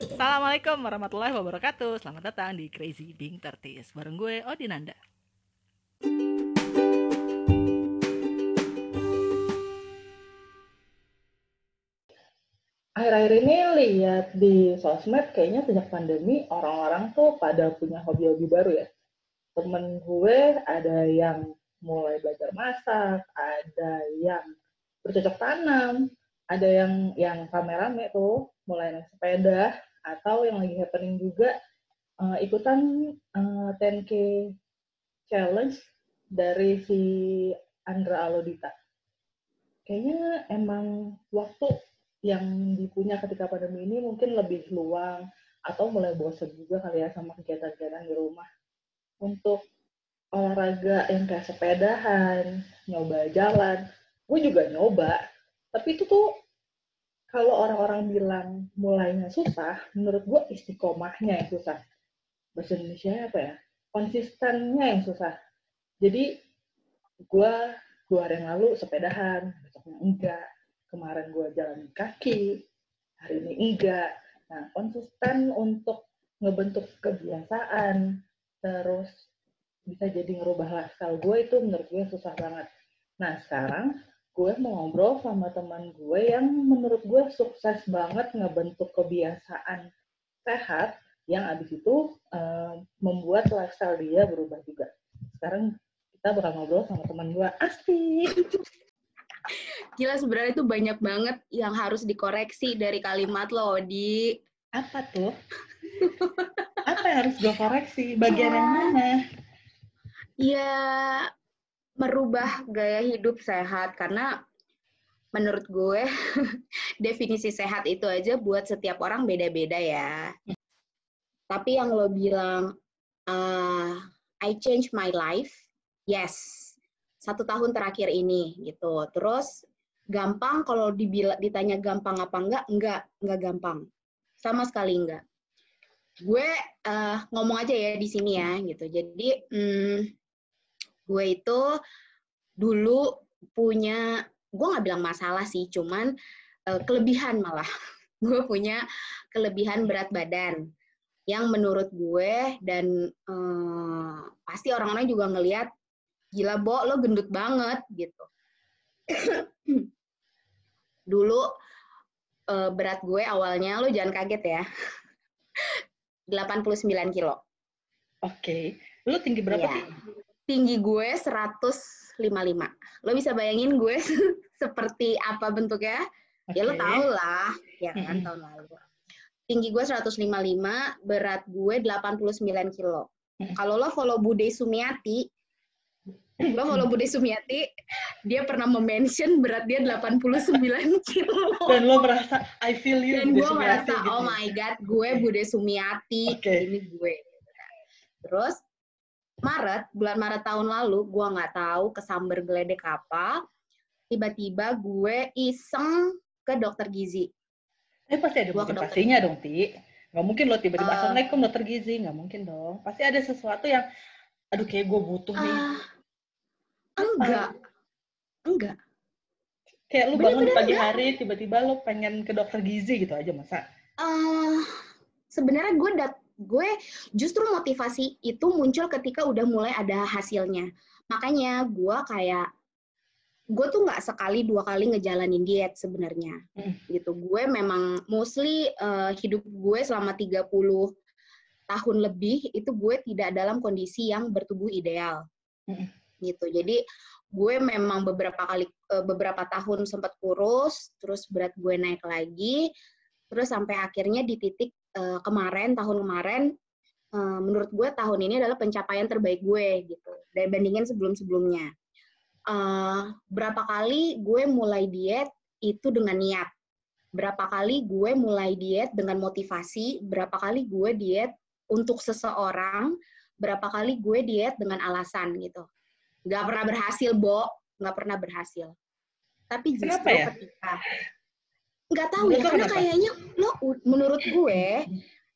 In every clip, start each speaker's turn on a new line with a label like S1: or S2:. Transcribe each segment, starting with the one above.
S1: Assalamualaikum warahmatullahi wabarakatuh. Selamat datang di Crazy Being Tertis Bareng gue Odinanda
S2: Akhir-akhir ini lihat di sosmed kayaknya sejak pandemi orang-orang tuh pada punya hobi-hobi baru ya. Temen gue ada yang mulai belajar masak, ada yang bercocok tanam, ada yang yang rame-rame tuh mulai naik sepeda, atau yang lagi happening juga uh, ikutan uh, 10K challenge dari si Andra Alodita. Kayaknya emang waktu yang dipunya ketika pandemi ini mungkin lebih luang atau mulai bosan juga kali ya sama kegiatan-kegiatan di rumah. Untuk olahraga yang kayak sepedahan, nyoba jalan, gue juga nyoba. Tapi itu tuh kalau orang-orang bilang mulainya susah, menurut gue istiqomahnya yang susah. Bahasa Indonesia apa ya? Konsistennya yang susah. Jadi gue dua hari yang lalu sepedahan, besoknya enggak kemarin gue jalan kaki, hari ini enggak. Nah, konsisten untuk ngebentuk kebiasaan, terus bisa jadi ngerubah lifestyle gue itu menurut gue susah banget. Nah, sekarang gue mau ngobrol sama teman gue yang menurut gue sukses banget ngebentuk kebiasaan sehat yang abis itu uh, membuat lifestyle dia berubah juga. Sekarang kita bakal ngobrol sama teman gue, Asti.
S3: Gila sebenarnya itu banyak banget yang harus dikoreksi dari kalimat lo di
S2: apa tuh? apa yang harus gue koreksi? Bagian yang mana?
S3: Ya merubah gaya hidup sehat karena menurut gue definisi sehat itu aja buat setiap orang beda-beda ya. Tapi yang lo bilang uh, I change my life, yes satu tahun terakhir ini gitu. Terus gampang kalau dibila, ditanya gampang apa enggak, enggak, enggak gampang. Sama sekali enggak. Gue uh, ngomong aja ya di sini ya gitu. Jadi hmm, gue itu dulu punya, gue nggak bilang masalah sih, cuman uh, kelebihan malah. gue punya kelebihan berat badan yang menurut gue dan uh, pasti orang-orang juga ngelihat gila Bo, lo gendut banget gitu. Dulu uh, berat gue awalnya, lo jangan kaget ya, 89 kilo.
S2: Oke, okay. lo tinggi berapa ya.
S3: Tinggi gue 155. Lo bisa bayangin gue seperti apa bentuknya? Okay. Ya lo tau lah, ya kan tahun lalu. Tinggi gue 155, berat gue 89 kilo. Kalau lo follow Bude Sumiati, lo follow Budi Sumiati, dia pernah mention berat dia 89 kilo.
S2: Dan lo merasa, I feel you
S3: Dan gue merasa, gitu. oh my God, gue Budi Sumiati, okay. ini gue. Terus, Maret, bulan Maret tahun lalu, gue nggak tahu kesamber geledek apa, tiba-tiba gue iseng ke dokter gizi.
S2: Eh pasti ada motivasinya dong, Ti. Gak mungkin lo tiba-tiba, uh, Assalamualaikum dokter gizi, gak mungkin dong. Pasti ada sesuatu yang, aduh kayak gue butuh nih. Uh,
S3: Enggak. Enggak.
S2: Kayak lu bangun Bener -bener pagi enggak. hari, tiba-tiba lu pengen ke dokter gizi gitu aja masa?
S3: Uh, sebenarnya gue dat gue justru motivasi itu muncul ketika udah mulai ada hasilnya. Makanya gue kayak gue tuh nggak sekali dua kali ngejalanin diet sebenarnya hmm. gitu gue memang mostly uh, hidup gue selama 30 tahun lebih itu gue tidak dalam kondisi yang bertubuh ideal hmm gitu. Jadi gue memang beberapa kali eh, beberapa tahun sempat kurus, terus berat gue naik lagi, terus sampai akhirnya di titik uh, kemarin tahun kemarin uh, menurut gue tahun ini adalah pencapaian terbaik gue gitu dibandingin sebelum-sebelumnya. Uh, berapa kali gue mulai diet itu dengan niat. Berapa kali gue mulai diet dengan motivasi, berapa kali gue diet untuk seseorang, berapa kali gue diet dengan alasan gitu nggak pernah berhasil, Bo. Nggak pernah berhasil. Tapi justru ya? ketika nggak tahu ya karena kenapa? kayaknya lo menurut gue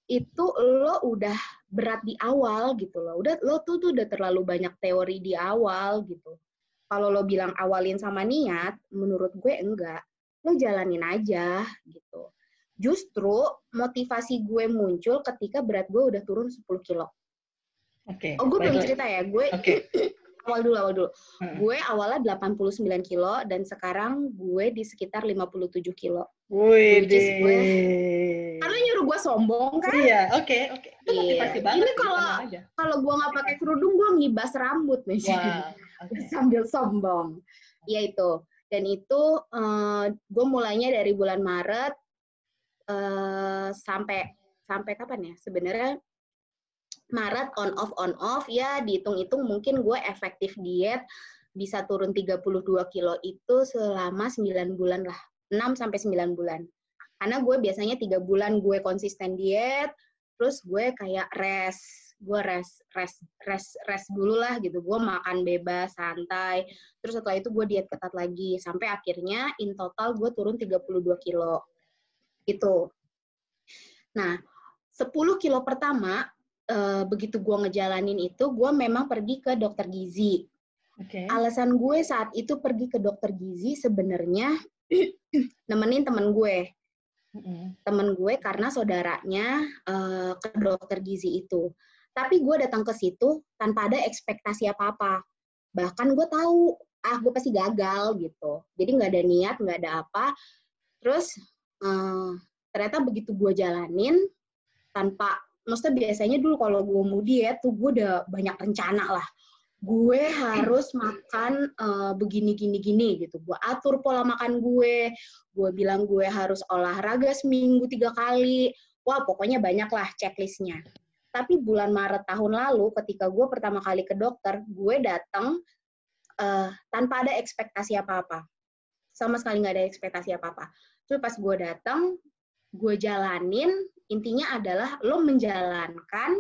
S3: itu lo udah berat di awal gitu loh. Udah lo tuh tuh udah terlalu banyak teori di awal gitu. Kalau lo bilang awalin sama niat, menurut gue enggak. Lo jalanin aja gitu. justru motivasi gue muncul ketika berat gue udah turun 10 kilo.
S2: Oke.
S3: Oh, gue belum cerita ya. Gue
S2: Oke.
S3: awal dulu, awal dulu.
S2: Hmm.
S3: Gue awalnya 89 kilo dan sekarang gue di sekitar 57 kilo.
S2: Wih, deh.
S3: Karena nyuruh gue sombong kan?
S2: Iya, oke, oke. Itu
S3: Iya.
S2: motivasi banget.
S3: Ini kalau-. Kalau gue nggak pakai kerudung, gue ngibas rambut nih.
S2: Wah, oke.
S3: Sambil sombong. Iya itu. Dan itu eh, gue mulainya dari bulan Maret eh, sampai sampai kapan ya? Sebenarnya Maret on off on off ya dihitung-hitung mungkin gue efektif diet bisa turun 32 kilo itu selama 9 bulan lah. 6 sampai 9 bulan. Karena gue biasanya tiga bulan gue konsisten diet, terus gue kayak rest, gue rest, rest, rest, rest dulu lah gitu. Gue makan bebas, santai. Terus setelah itu gue diet ketat lagi. Sampai akhirnya in total gue turun 32 kilo. Gitu. Nah, 10 kilo pertama, eh, begitu gue ngejalanin itu, gue memang pergi ke dokter gizi.
S2: Oke.
S3: Alasan gue saat itu pergi ke dokter gizi sebenarnya nemenin temen gue
S2: Mm-mm.
S3: temen gue karena saudaranya eh, ke dokter gizi itu. Tapi gue datang ke situ tanpa ada ekspektasi apa-apa. Bahkan gue tahu, ah gue pasti gagal gitu. Jadi nggak ada niat, nggak ada apa. Terus eh, ternyata begitu gue jalanin tanpa, maksudnya biasanya dulu kalau gue mau diet tuh gue udah banyak rencana lah. Gue harus makan eh, begini gini gini gitu. Gue atur pola makan gue, gue bilang gue harus olahraga seminggu tiga kali. Wah, pokoknya banyak lah checklistnya. Tapi bulan Maret tahun lalu, ketika gue pertama kali ke dokter, gue datang eh, tanpa ada ekspektasi apa-apa. Sama sekali nggak ada ekspektasi apa-apa. Terus pas gue datang, gue jalanin, intinya adalah lo menjalankan,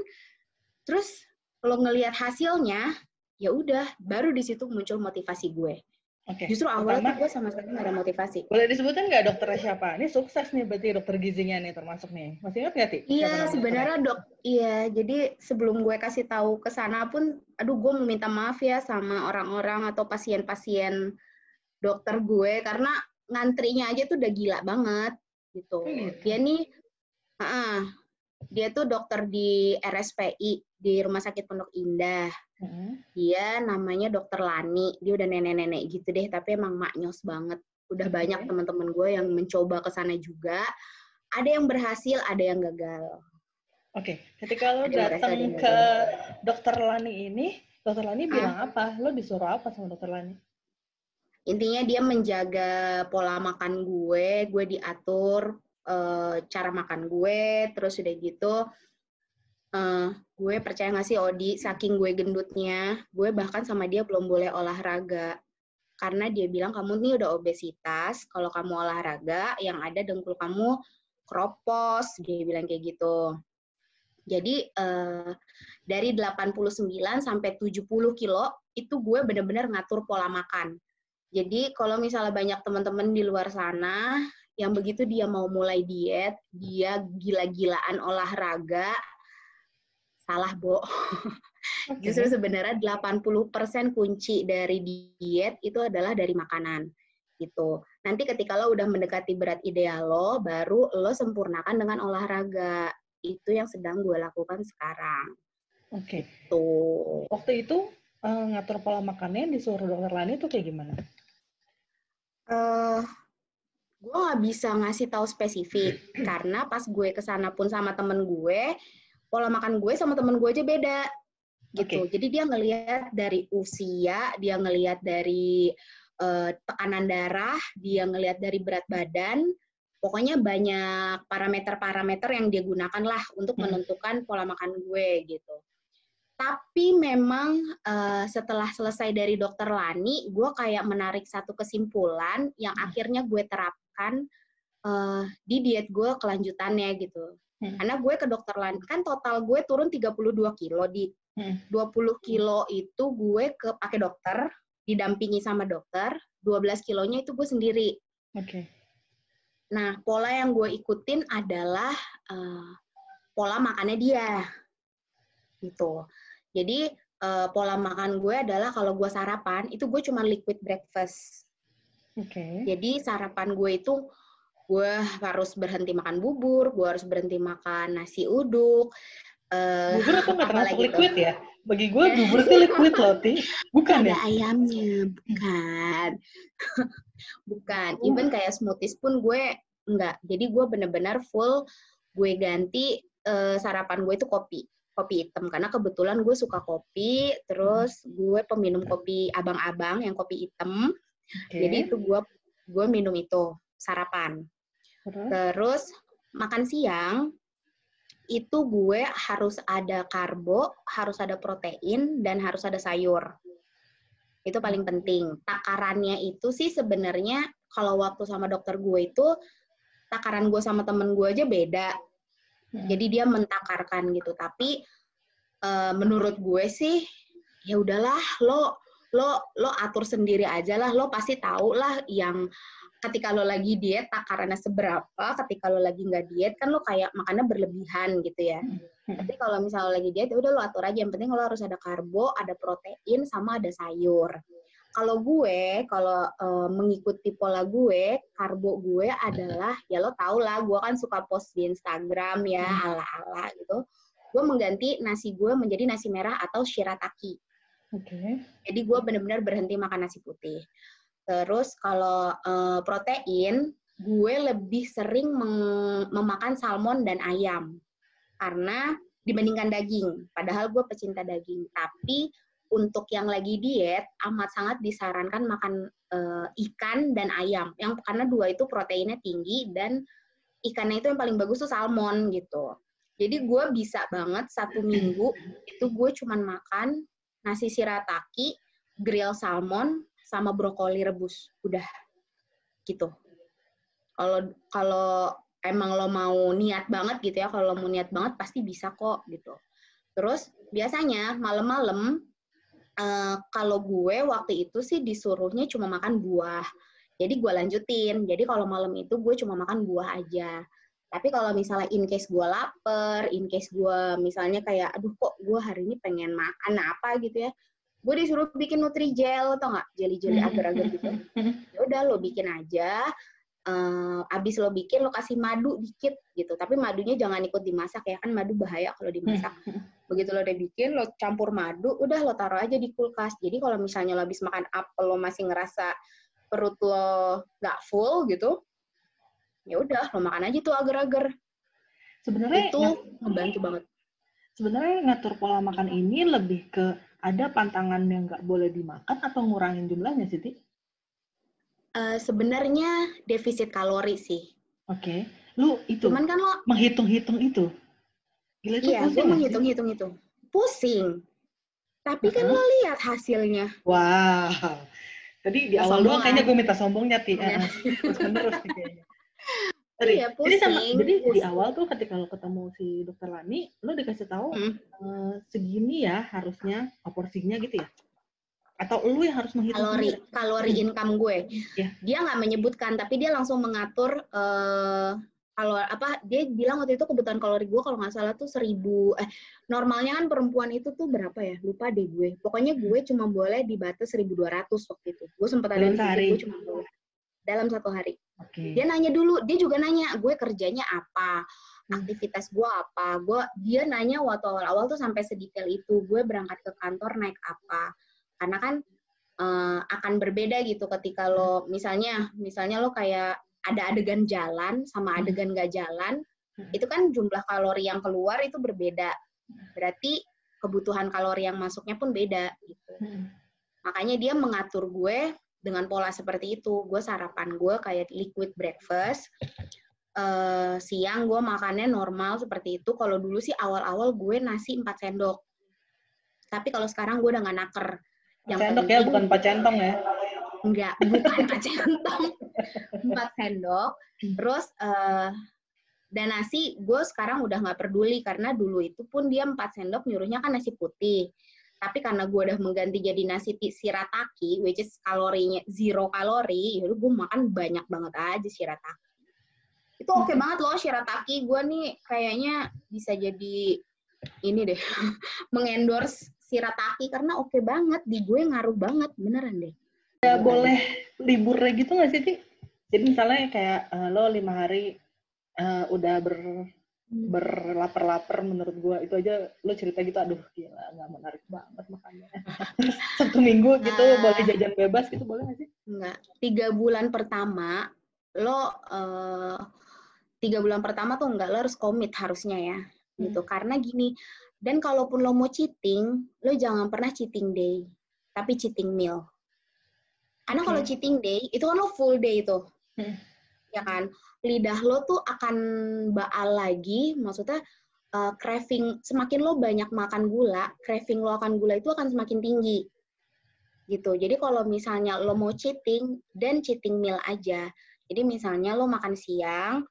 S3: terus lo ngelihat hasilnya, ya udah, baru di situ muncul motivasi gue.
S2: Oke.
S3: Justru awalnya
S2: Pertama,
S3: gue sama sekali nggak ada motivasi.
S2: boleh disebutin nggak dokternya siapa? Ini sukses nih berarti dokter gizinya nih termasuk nih. Masih ingat nggak? Siapa
S3: Iya, sebenarnya dok, iya. Jadi sebelum gue kasih tahu ke sana pun, aduh gue mau minta maaf ya sama orang-orang atau pasien-pasien dokter gue karena ngantrinya aja tuh udah gila banget gitu.
S2: Gitu.
S3: Dia nih, ah, dia tuh dokter di RSPI di Rumah Sakit Pondok Indah.
S2: Mm-mm.
S3: Dia namanya Dokter Lani. Dia udah nenek-nenek gitu deh, tapi emang maknyos banget. Udah
S2: Oke.
S3: banyak teman-teman gue yang mencoba ke sana juga. Ada yang berhasil, ada yang gagal.
S2: Oke, ketika lo datang ke dokter Lani ini, dokter Lani
S3: Ah.
S2: bilang apa? Lo disuruh apa sama dokter Lani?
S3: intinya dia menjaga pola makan gue, gue diatur eh, cara makan gue, terus udah gitu, eh, gue percaya nggak sih Odi, saking gue gendutnya, gue bahkan sama dia belum boleh olahraga. Karena dia bilang, kamu nih udah obesitas, kalau kamu olahraga, yang ada dengkul kamu kropos, dia bilang kayak gitu. Jadi eh, dari 89 sampai 70 kilo, itu gue bener-bener ngatur pola makan. Jadi kalau misalnya banyak teman-teman di luar sana yang begitu dia mau mulai diet, dia gila-gilaan olahraga, salah, Bo.
S2: Oke.
S3: Justru sebenarnya 80% kunci dari diet itu adalah dari makanan. Gitu. Nanti ketika lo udah mendekati berat ideal lo, baru lo sempurnakan dengan olahraga. Itu yang sedang gue lakukan sekarang.
S2: Oke.
S3: Tuh.
S2: Waktu itu eh, ngatur pola makannya disuruh dokter Lani itu kayak gimana?
S3: eh gue nggak bisa ngasih tahu spesifik karena pas gue ke sana pun sama temen gue pola makan gue sama temen gue aja beda gitu jadi dia ngelihat dari usia dia ngelihat dari eh, tekanan darah dia ngelihat dari berat badan pokoknya banyak parameter-parameter yang dia gunakan lah untuk
S2: Hmm.
S3: menentukan pola makan gue gitu tapi memang eh, setelah selesai dari dokter Lani, gue kayak menarik satu kesimpulan yang
S2: Hmm.
S3: akhirnya gue terapkan eh, di diet gue kelanjutannya gitu.
S2: Hmm.
S3: Karena gue ke dokter Lani, kan total gue turun 32 kilo. Di
S2: Hmm.
S3: 20 kilo itu gue ke pakai dokter, didampingi sama dokter, 12 kilonya itu gue sendiri.
S2: Oke.
S3: Nah, pola yang gue ikutin adalah eh, pola makannya dia. Gitu. Jadi eh, pola makan gue adalah kalau gue sarapan itu gue cuma liquid breakfast.
S2: Oke.
S3: Jadi sarapan gue itu gue harus berhenti makan bubur, gue harus berhenti makan nasi uduk. Uh,
S2: bubur itu nggak termasuk liquid ya? Bagi gue bubur itu liquid loh, Ti. Bukan
S3: Ada
S2: ya?
S3: ayamnya, bukan. bukan. Even kayak smoothies pun gue enggak. Jadi gue bener-bener full gue ganti uh, sarapan gue itu kopi kopi hitam karena kebetulan gue suka kopi terus gue peminum kopi abang-abang yang kopi hitam okay. jadi itu gue gue minum itu sarapan terus? terus makan siang itu gue harus ada karbo harus ada protein dan harus ada sayur itu paling penting takarannya itu sih sebenarnya kalau waktu sama dokter gue itu takaran gue sama temen gue aja beda Hmm. Jadi dia mentakarkan gitu. Tapi uh, menurut gue sih ya udahlah lo lo lo atur sendiri aja lah. Lo pasti tahu lah yang ketika lo lagi diet takarannya seberapa, ketika lo lagi nggak diet kan lo kayak makannya berlebihan gitu ya. Hmm. Tapi kalau misalnya lagi diet ya udah lo atur aja. Yang penting lo harus ada karbo, ada protein, sama ada sayur kalau gue kalau uh, mengikuti pola gue karbo gue adalah ya lo tau lah gue kan suka post di Instagram ya hmm. ala ala gitu gue mengganti nasi gue menjadi nasi merah atau shirataki
S2: okay.
S3: jadi gue benar-benar berhenti makan nasi putih. Terus kalau uh, protein gue lebih sering memakan salmon dan ayam. Karena dibandingkan daging. Padahal gue pecinta daging. Tapi untuk yang lagi diet amat sangat disarankan makan uh, ikan dan ayam. Yang karena dua itu proteinnya tinggi dan ikannya itu yang paling bagus tuh salmon gitu. Jadi gue bisa banget satu minggu itu gue cuman makan nasi shirataki grill salmon sama brokoli rebus udah gitu kalau kalau emang lo mau niat banget gitu ya kalau mau niat banget pasti bisa kok gitu terus biasanya malam-malam uh, kalau gue waktu itu sih disuruhnya cuma makan buah. Jadi gue lanjutin. Jadi kalau malam itu gue cuma makan buah aja. Tapi kalau misalnya in case gue lapar, in case gue misalnya kayak, aduh kok gue hari ini pengen makan apa gitu ya, gue disuruh bikin nutrijel atau nggak jeli-jeli hmm. agar-agar gitu. Ya udah lo bikin aja. Uh, abis lo bikin lo kasih madu dikit gitu. Tapi madunya jangan ikut dimasak ya kan madu bahaya kalau dimasak. begitu lo udah bikin lo campur madu udah lo taruh aja di kulkas jadi kalau misalnya lo habis makan apel lo masih ngerasa perut lo nggak full gitu ya udah lo makan aja tuh agar-agar
S2: sebenarnya
S3: itu membantu banget
S2: sebenarnya ngatur pola makan ini lebih ke ada pantangan yang nggak boleh dimakan atau ngurangin jumlahnya sih
S3: uh, sebenarnya defisit kalori sih
S2: oke okay. lu itu
S3: cuman kan lo
S2: menghitung-hitung itu
S3: Gila itu iya, gue menghitung-hitung itu. Pusing. Tapi kan uh-huh. lo lihat hasilnya.
S2: Wah. Wow. Tadi di awal doang kayaknya gue minta sombongnya, Ti. Terus menerus nih kayaknya. Tadi, iya, pusing, jadi sama, jadi pusing. di awal tuh ketika lo ketemu si dokter Lani, lo dikasih tahu hmm. uh, segini ya harusnya porsinya gitu ya? Atau lo yang harus menghitung
S3: kalori sendiri? kalori hmm. income gue? Yeah. Dia nggak menyebutkan, tapi dia langsung mengatur uh, kalau apa dia bilang waktu itu kebutuhan kalori gue kalau nggak salah tuh seribu eh normalnya kan perempuan itu tuh berapa ya lupa deh gue pokoknya gue cuma boleh di batas 1200 waktu itu gue sempat ada di gue cuma boleh dalam satu hari okay. dia nanya dulu dia juga nanya gue kerjanya apa hmm. aktivitas gue apa gue dia nanya waktu awal-awal tuh sampai sedetail itu gue berangkat ke kantor naik apa karena kan uh, akan berbeda gitu ketika lo misalnya misalnya lo kayak ada adegan jalan sama hmm. adegan nggak jalan, hmm. itu kan jumlah kalori yang keluar itu berbeda. Berarti kebutuhan kalori yang masuknya pun beda gitu. Makanya dia mengatur gue dengan pola seperti itu. Gue sarapan gue kayak liquid breakfast. Uh, siang gue makannya normal seperti itu. Kalau dulu sih awal-awal gue nasi 4 sendok. Tapi kalau sekarang gue udah nggak naker.
S2: Yang sendok ya, bukan 4 centong ya?
S3: Enggak, bukan 4 centong. 4 sendok. Terus uh, dan nasi gue sekarang udah nggak peduli karena dulu itu pun dia 4 sendok nyuruhnya kan nasi putih. Tapi karena gue udah mengganti jadi nasi shirataki, which is kalorinya zero kalori, yaudah gue makan banyak banget aja shirataki. Itu oke okay hmm. banget loh shirataki. Gue nih kayaknya bisa jadi ini deh, mengendorse shirataki karena oke okay banget. Di gue ngaruh banget, beneran deh.
S2: Ya, boleh libur gitu nggak sih, Ti? Jadi misalnya kayak uh, lo lima hari uh, udah ber. Berlapar-lapar menurut gua. Itu aja lo cerita gitu aduh gila nggak menarik banget makannya. Satu minggu gitu uh, boleh jajan bebas gitu boleh nggak sih?
S3: Enggak tiga bulan pertama lo uh, tiga bulan pertama tuh enggak lo harus komit harusnya ya hmm. gitu karena gini dan kalaupun lo mau cheating lo jangan pernah cheating day tapi cheating meal. Karena okay. kalau cheating day itu kan lo full day itu hmm. Ya kan lidah lo tuh akan baal lagi, maksudnya uh, craving semakin lo banyak makan gula, craving lo akan gula itu akan semakin tinggi. Gitu. Jadi kalau misalnya lo mau cheating dan cheating meal aja. Jadi misalnya lo makan siang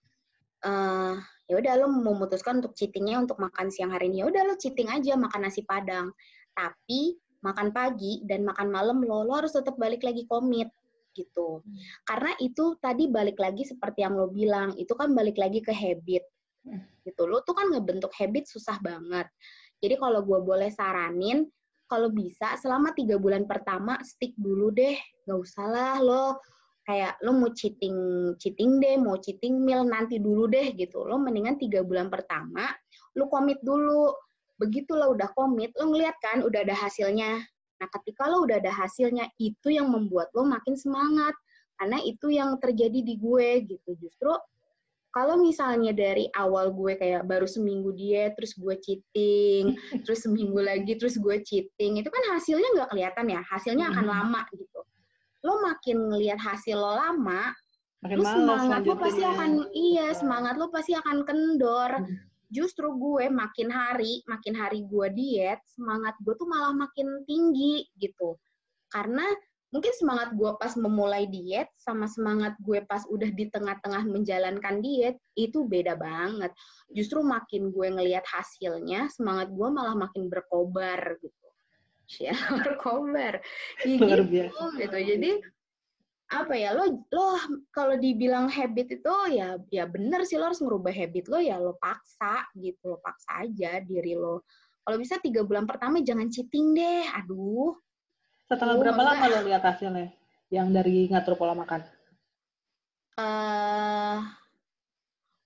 S3: uh, ya udah lo memutuskan untuk cheatingnya untuk makan siang hari ini ya udah lo cheating aja makan nasi padang tapi makan pagi dan makan malam lo lo harus tetap balik lagi komit gitu. Hmm. Karena itu tadi balik lagi seperti yang lo bilang, itu kan balik lagi ke habit. Hmm. Gitu. Lo tuh kan ngebentuk habit susah banget. Jadi kalau gue boleh saranin, kalau bisa selama tiga bulan pertama stick dulu deh, gak usah lah lo kayak lo mau cheating cheating deh, mau cheating meal nanti dulu deh gitu. Lo mendingan tiga bulan pertama lo komit dulu. Begitu lo udah komit, lo ngeliat kan udah ada hasilnya. Nah, ketika lo udah ada hasilnya, itu yang membuat lo makin semangat. Karena itu yang terjadi di gue gitu. Justru kalau misalnya dari awal gue kayak baru seminggu diet, terus gue cheating, terus seminggu lagi, terus gue cheating, itu kan hasilnya nggak kelihatan ya, hasilnya akan hmm. lama gitu. Lo makin ngelihat hasil lo lama, makin lo semangat lo pasti akan, iya semangat lo pasti akan kendor. Hmm justru gue makin hari makin hari gue diet semangat gue tuh malah makin tinggi gitu. Karena mungkin semangat gue pas memulai diet sama semangat gue pas udah di tengah-tengah menjalankan diet itu beda banget. Justru makin gue ngelihat hasilnya semangat gue malah makin berkobar gitu. Ya berkobar. Gitu, gitu. Jadi apa ya lo lo kalau dibilang habit itu ya ya bener sih lo harus merubah habit lo ya lo paksa gitu lo paksa aja diri lo. Kalau bisa tiga bulan pertama jangan cheating deh aduh.
S2: Setelah berapa enggak. lama lo lihat hasilnya yang dari ngatur pola makan?
S3: Uh,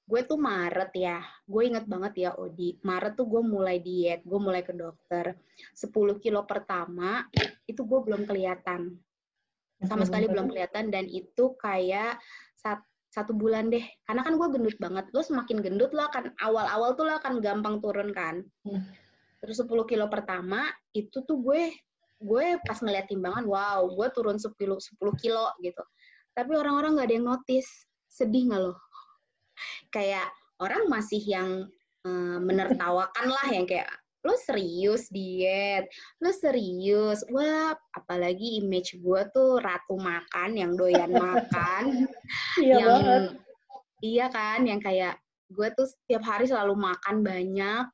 S3: gue tuh Maret ya gue inget banget ya Odi. Maret tuh gue mulai diet gue mulai ke dokter. 10 kilo pertama itu gue belum kelihatan sama sekali belum kelihatan dan itu kayak sat, satu bulan deh. Karena kan gue gendut banget. Lo semakin gendut lo akan awal-awal tuh lo akan gampang turun kan. Hmm. terus 10 kilo pertama itu tuh gue gue pas ngeliat timbangan wow gue turun 10 10 kilo gitu. Tapi orang-orang nggak ada yang notice. Sedih nggak lo? Kayak orang masih yang uh, menertawakan lah yang kayak lo serius diet, lo serius, wah apalagi image gue tuh ratu makan yang doyan makan, iya yang banget. iya kan, yang kayak gue tuh setiap hari selalu makan banyak,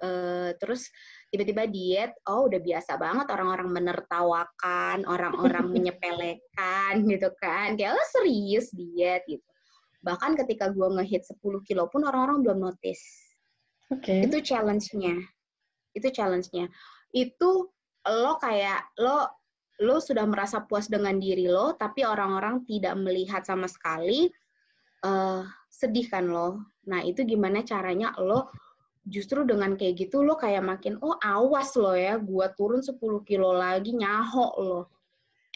S3: uh, terus tiba-tiba diet, oh udah biasa banget orang-orang menertawakan, orang-orang menyepelekan gitu kan, kayak lo serius diet gitu. Bahkan ketika gue ngehit 10 kilo pun orang-orang belum notice. Okay. Itu challenge-nya itu challenge-nya. Itu lo kayak lo lo sudah merasa puas dengan diri lo tapi orang-orang tidak melihat sama sekali uh, sedih kan lo? Nah itu gimana caranya lo justru dengan kayak gitu lo kayak makin oh awas lo ya gua turun 10 kilo lagi nyaho lo.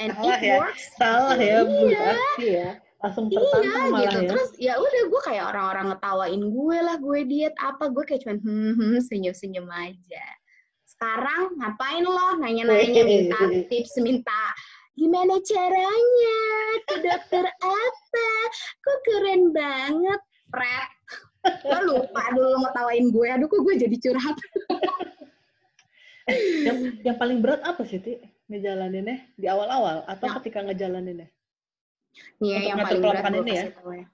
S2: And salah it ya. works. Salah ya iya. ya langsung iya, tertantang iya, malah gitu.
S3: ya. Terus ya udah gue kayak orang-orang ngetawain gue lah gue diet apa gue kayak cuman hmm, hmm senyum-senyum aja. Sekarang ngapain lo nanya-nanya minta tips minta gimana caranya ke dokter apa? Kok keren banget, Fred. Lo lupa dulu ngetawain gue. Aduh kok gue jadi curhat.
S2: yang yang paling berat apa sih Ti ngejalaninnya di awal-awal atau ya. ketika ngejalaninnya?
S3: Iya, yang paling berat ini ya. ya.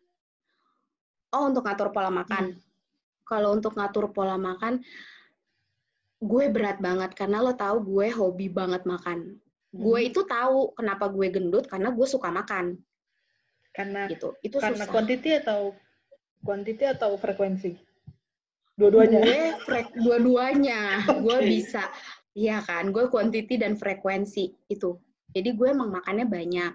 S3: Oh, untuk ngatur pola makan. Hmm. Kalau untuk ngatur pola makan, gue berat banget karena lo tahu gue hobi banget makan. Hmm. Gue itu tahu kenapa gue gendut karena gue suka makan.
S2: Karena gitu. Itu karena kuantiti atau kuantiti atau frekuensi? Dua-duanya.
S3: Gue frek dua-duanya. okay. Gue bisa. Iya kan, gue kuantiti dan frekuensi itu. Jadi gue emang makannya banyak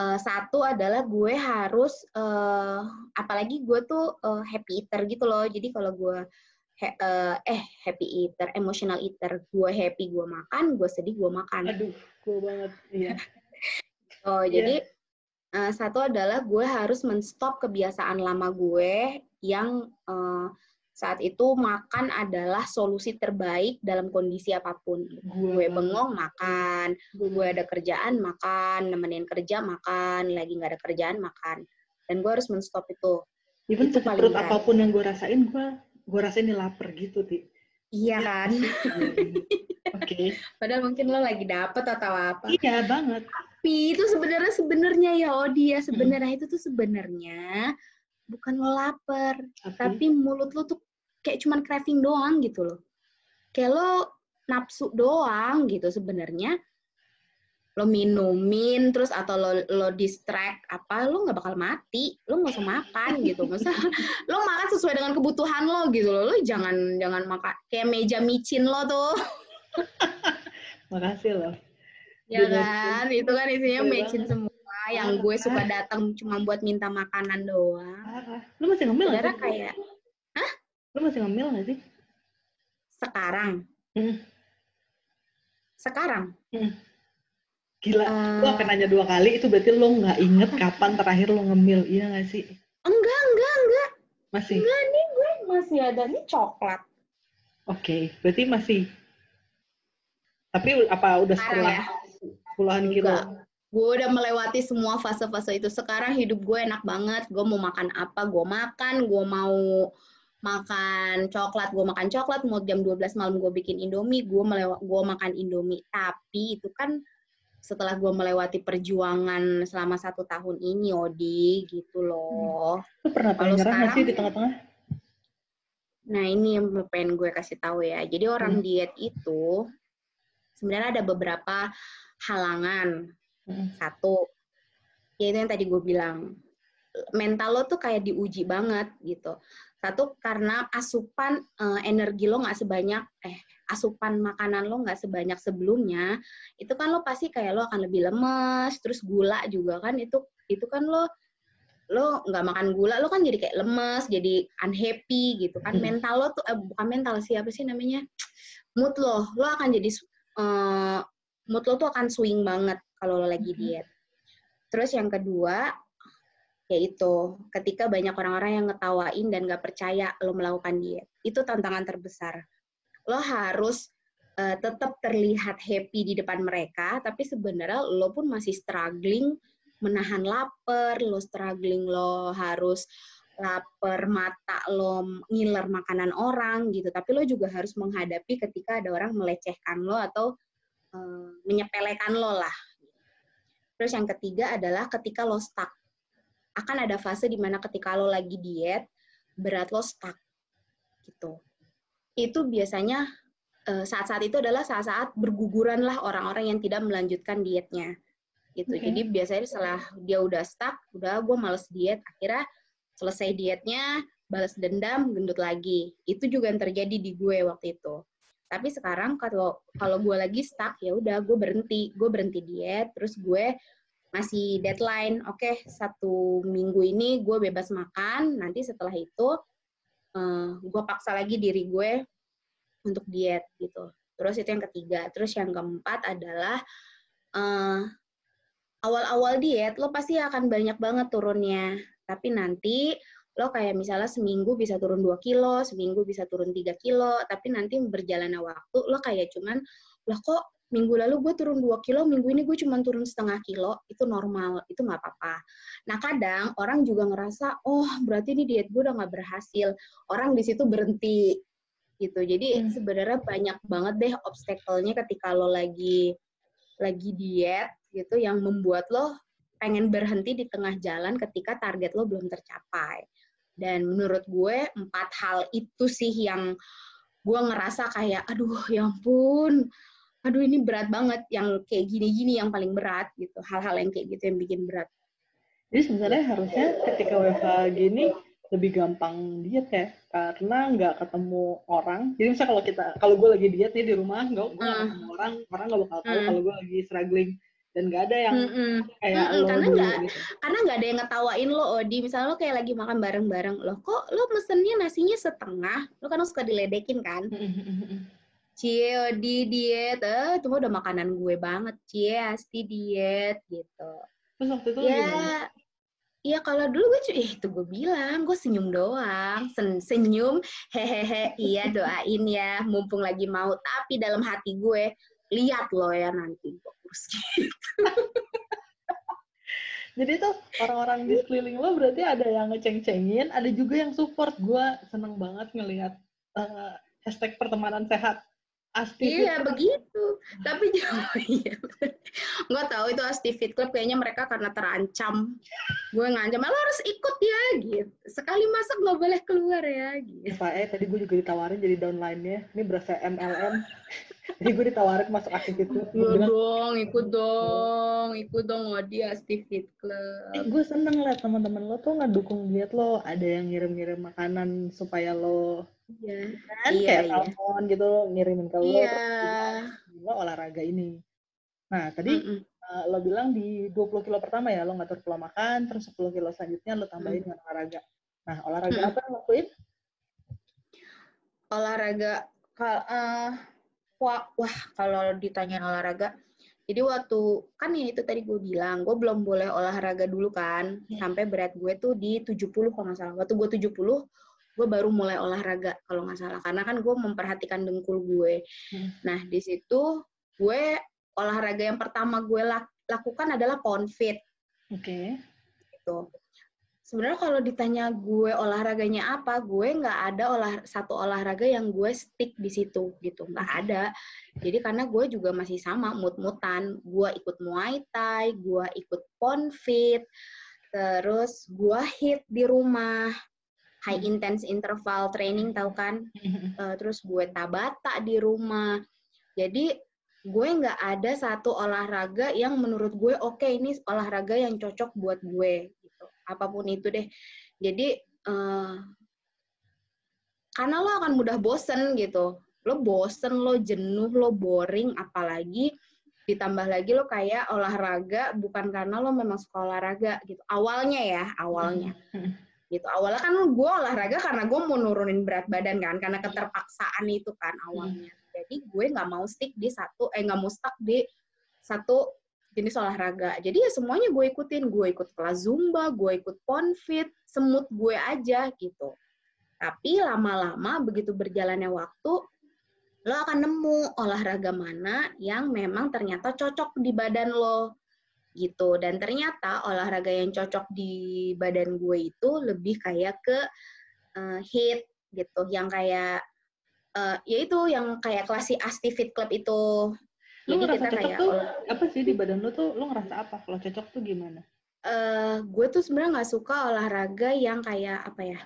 S3: uh, satu adalah gue harus uh, apalagi gue tuh uh, happy eater gitu loh. Jadi kalau gue he, uh, eh happy eater emotional eater gue happy gue makan gue sedih gue makan.
S2: Aduh gue banget. Iya.
S3: Oh yeah. jadi uh, satu adalah gue harus menstop kebiasaan lama gue yang uh, saat itu makan adalah solusi terbaik dalam kondisi apa pun. Gue bengong makan, gue ada kerjaan makan, nemenin kerja makan, lagi nggak ada kerjaan makan. Dan gue harus menstop itu.
S2: Even itu perut apa pun yang gue rasain, gue gue rasain ini lapar gitu, Ti.
S3: Iya kan?
S2: Oke. Okay.
S3: Padahal mungkin lo lagi dapet atau apa.
S2: Iya banget.
S3: Tapi itu sebenarnya sebenarnya ya Odi ya sebenarnya hmm. itu tuh sebenarnya bukan lo lapar, tapi, tapi mulut lo tuh kayak cuman craving doang gitu loh. Kayak lo nafsu doang gitu sebenarnya. Lo minumin terus atau lo lo distract apa lo nggak bakal mati. Lo nggak usah makan gitu. Masa lo makan sesuai dengan kebutuhan lo gitu lo lo jangan jangan makan kayak meja micin lo tuh.
S2: Makasih lo
S3: ya kan? Itu kan isinya micin semua. Yang gue suka datang cuma buat minta makanan doang.
S2: Lo masih ngemil
S3: Sebenarnya kayak
S2: Lu masih ngemil gak sih?
S3: Sekarang. Hmm. Sekarang.
S2: Hmm. Gila, uh, lu akan nanya dua kali, itu berarti lo nggak inget kapan terakhir lo ngemil, iya gak sih?
S3: Enggak, enggak, enggak.
S2: Masih?
S3: Enggak, nih gue masih ada nih coklat.
S2: Oke, okay, berarti masih. Tapi apa udah setelah ya? puluhan kilo?
S3: Gue udah melewati semua fase-fase itu. Sekarang hidup gue enak banget. Gue mau makan apa, gue makan. Gue mau makan coklat, gue makan coklat, mau jam 12 malam gue bikin Indomie, gue melewa gue makan Indomie. Tapi itu kan setelah gue melewati perjuangan selama satu tahun ini, Odi, gitu loh.
S2: Lu pernah paling nyerah sih di tengah-tengah?
S3: Nah ini yang pengen gue kasih tahu ya. Jadi orang hmm. diet itu sebenarnya ada beberapa halangan. Hmm. Satu, yaitu yang tadi gue bilang, mental lo tuh kayak diuji banget gitu. Satu karena asupan uh, energi lo nggak sebanyak eh asupan makanan lo nggak sebanyak sebelumnya, itu kan lo pasti kayak lo akan lebih lemes, terus gula juga kan itu itu kan lo lo nggak makan gula lo kan jadi kayak lemes, jadi unhappy gitu kan. Hmm. Mental lo tuh eh, bukan mental sih apa sih namanya? mood lo, lo akan jadi uh, mood lo tuh akan swing banget kalau lo lagi diet. Terus yang kedua, yaitu ketika banyak orang-orang yang ngetawain dan gak percaya lo melakukan diet. Itu tantangan terbesar. Lo harus uh, tetap terlihat happy di depan mereka, tapi sebenarnya lo pun masih struggling menahan lapar, lo struggling, lo harus lapar mata lo ngiler makanan orang gitu, tapi lo juga harus menghadapi ketika ada orang melecehkan lo atau uh, menyepelekan lo lah. Terus yang ketiga adalah ketika lo stuck akan ada fase di mana ketika lo lagi diet, berat lo stuck. Gitu. Itu biasanya eh, saat-saat itu adalah saat-saat berguguran lah orang-orang yang tidak melanjutkan dietnya. Gitu. Okay. Jadi biasanya setelah dia udah stuck, udah gue males diet, akhirnya selesai dietnya, balas dendam, gendut lagi. Itu juga yang terjadi di gue waktu itu. Tapi sekarang kalau kalau gue lagi stuck ya udah gue berhenti, gue berhenti diet, terus gue masih deadline oke okay, satu minggu ini gue bebas makan nanti setelah itu uh, eh, gue paksa lagi diri gue untuk diet gitu. Terus itu yang ketiga. Terus yang keempat adalah uh, awal-awal diet lo pasti akan banyak banget turunnya. Tapi nanti lo kayak misalnya seminggu bisa turun 2 kilo, seminggu bisa turun 3 kilo, tapi nanti berjalannya waktu lo kayak cuman, lo kok minggu lalu gue turun 2 kilo, minggu ini gue cuma turun setengah kilo, itu normal, itu nggak apa-apa. Nah kadang orang juga ngerasa, oh berarti ini diet gue udah nggak berhasil, orang di situ berhenti gitu. Jadi hmm. sebenarnya banyak banget deh obstacle-nya ketika lo lagi lagi diet gitu yang membuat lo pengen berhenti di tengah jalan ketika target lo belum tercapai. Dan menurut gue empat hal itu sih yang gue ngerasa kayak, aduh ya ampun, aduh ini berat banget yang kayak gini-gini yang paling berat gitu. Hal-hal yang kayak gitu yang bikin berat.
S2: Jadi sebenarnya harusnya ketika WFH gini lebih gampang diet ya. Karena nggak ketemu orang. Jadi misalnya kalau kita kalau gue lagi diet nih di rumah nggak gue uh. ketemu orang orang nggak bakal tahu uh. kalau gue lagi struggling. Dan nggak ada yang mm -mm. kayak
S3: mm -mm, lo karena nggak gitu. karena nggak ada yang ngetawain lo Odi. Misalnya lo kayak lagi makan bareng-bareng lo kok lo mesennya nasinya setengah? Lo kan suka diledekin kan Cie Odi diet eh itu udah makanan gue banget Cie Asti diet gitu
S2: terus waktu itu
S3: ya Iya kalau dulu gue cuy, eh, itu gue bilang gue senyum doang, Sen senyum, hehehe, iya doain ya, mumpung lagi mau. Tapi dalam hati gue, lihat lo ya nanti gue kurus gitu.
S2: Jadi tuh orang-orang di sekeliling lo berarti ada yang ngeceng-cengin, ada juga yang support. Gue seneng banget ngelihat uh, hashtag pertemanan sehat
S3: Asti iya begitu. Tapi iya. Nggak tahu itu Asti Fit Club kayaknya mereka karena terancam. Gue ngancam lo harus ikut ya gitu. Sekali masak nggak boleh keluar ya gitu.
S2: Pak eh tadi gue juga ditawarin jadi downline-nya. Ini berasa MLM jadi gue ditawarin masuk Asti Fit Club.
S3: Gue dong ikut dong ikut dong di Asti Fit Club.
S2: Eh, gue seneng liat teman-teman lo tuh ngedukung diet lo. Ada yang ngirim-ngirim makanan supaya lo
S3: Iya.
S2: Kan iya, kayak iya. telepon gitu ngirimin ke lo iya. lo olahraga ini. Nah, tadi mm -mm. Uh, lo bilang di 20 kilo pertama ya lo ngatur pola makan, terus 10 kilo selanjutnya lo tambahin mm. dengan olahraga. Nah, olahraga mm. apa yang lo lakuin?
S3: Olahraga uh, wah, wah kalau ditanya olahraga jadi waktu kan ya itu tadi gue bilang, gue belum boleh olahraga dulu kan, yeah. sampai berat gue tuh di 70 kalau nggak salah. Waktu gue 70, gue baru mulai olahraga kalau nggak salah. Karena kan gue memperhatikan dengkul gue. Hmm. nah di situ gue olahraga yang pertama gue lak lakukan adalah pound fit
S2: oke. Okay.
S3: itu sebenarnya kalau ditanya gue olahraganya apa gue nggak ada olah satu olahraga yang gue stick di situ gitu. Nggak ada. Jadi karena gue juga masih sama mut-mutan. Gue ikut muay thai gue ikut pound fit terus gue hit di rumah high intense interval training tahu kan? Uh, terus gue tabata di rumah. Jadi gue nggak ada satu olahraga yang menurut gue oke okay, ini olahraga yang cocok buat gue gitu. Apa pun itu deh. Jadi uh, karena lo akan mudah bosen gitu. Lo bosen lo jenuh lo boring apalagi ditambah lagi lo kayak olahraga bukan karena lo memang suka olahraga gitu. Awalnya ya awalnya gitu. Awalnya kan gue olahraga karena gue mau nurunin berat badan kan karena keterpaksaan itu kan awalnya. Hmm. jadi gue nggak mau stick di satu eh nggak mau stuck di satu jenis olahraga. Jadi ya semuanya gue ikutin. Gue ikut kelas zumba gue ikut ponfit semut gue aja gitu. Tapi lama-lama begitu berjalannya waktu lo akan nemu olahraga mana yang memang ternyata cocok di badan lo gitu. Dan ternyata olahraga yang cocok di badan gue itu lebih kayak ke uh, hit gitu. Yang kayak uh, ya itu yang kayak klasi Asti Fit Club itu.
S2: Lu Jadi ngerasa cocok kayak, tuh apa sih di badan lu tuh? Lu ngerasa apa? Kalau cocok tuh gimana?
S3: Uh, gue tuh sebenarnya nggak suka olahraga yang kayak apa ya?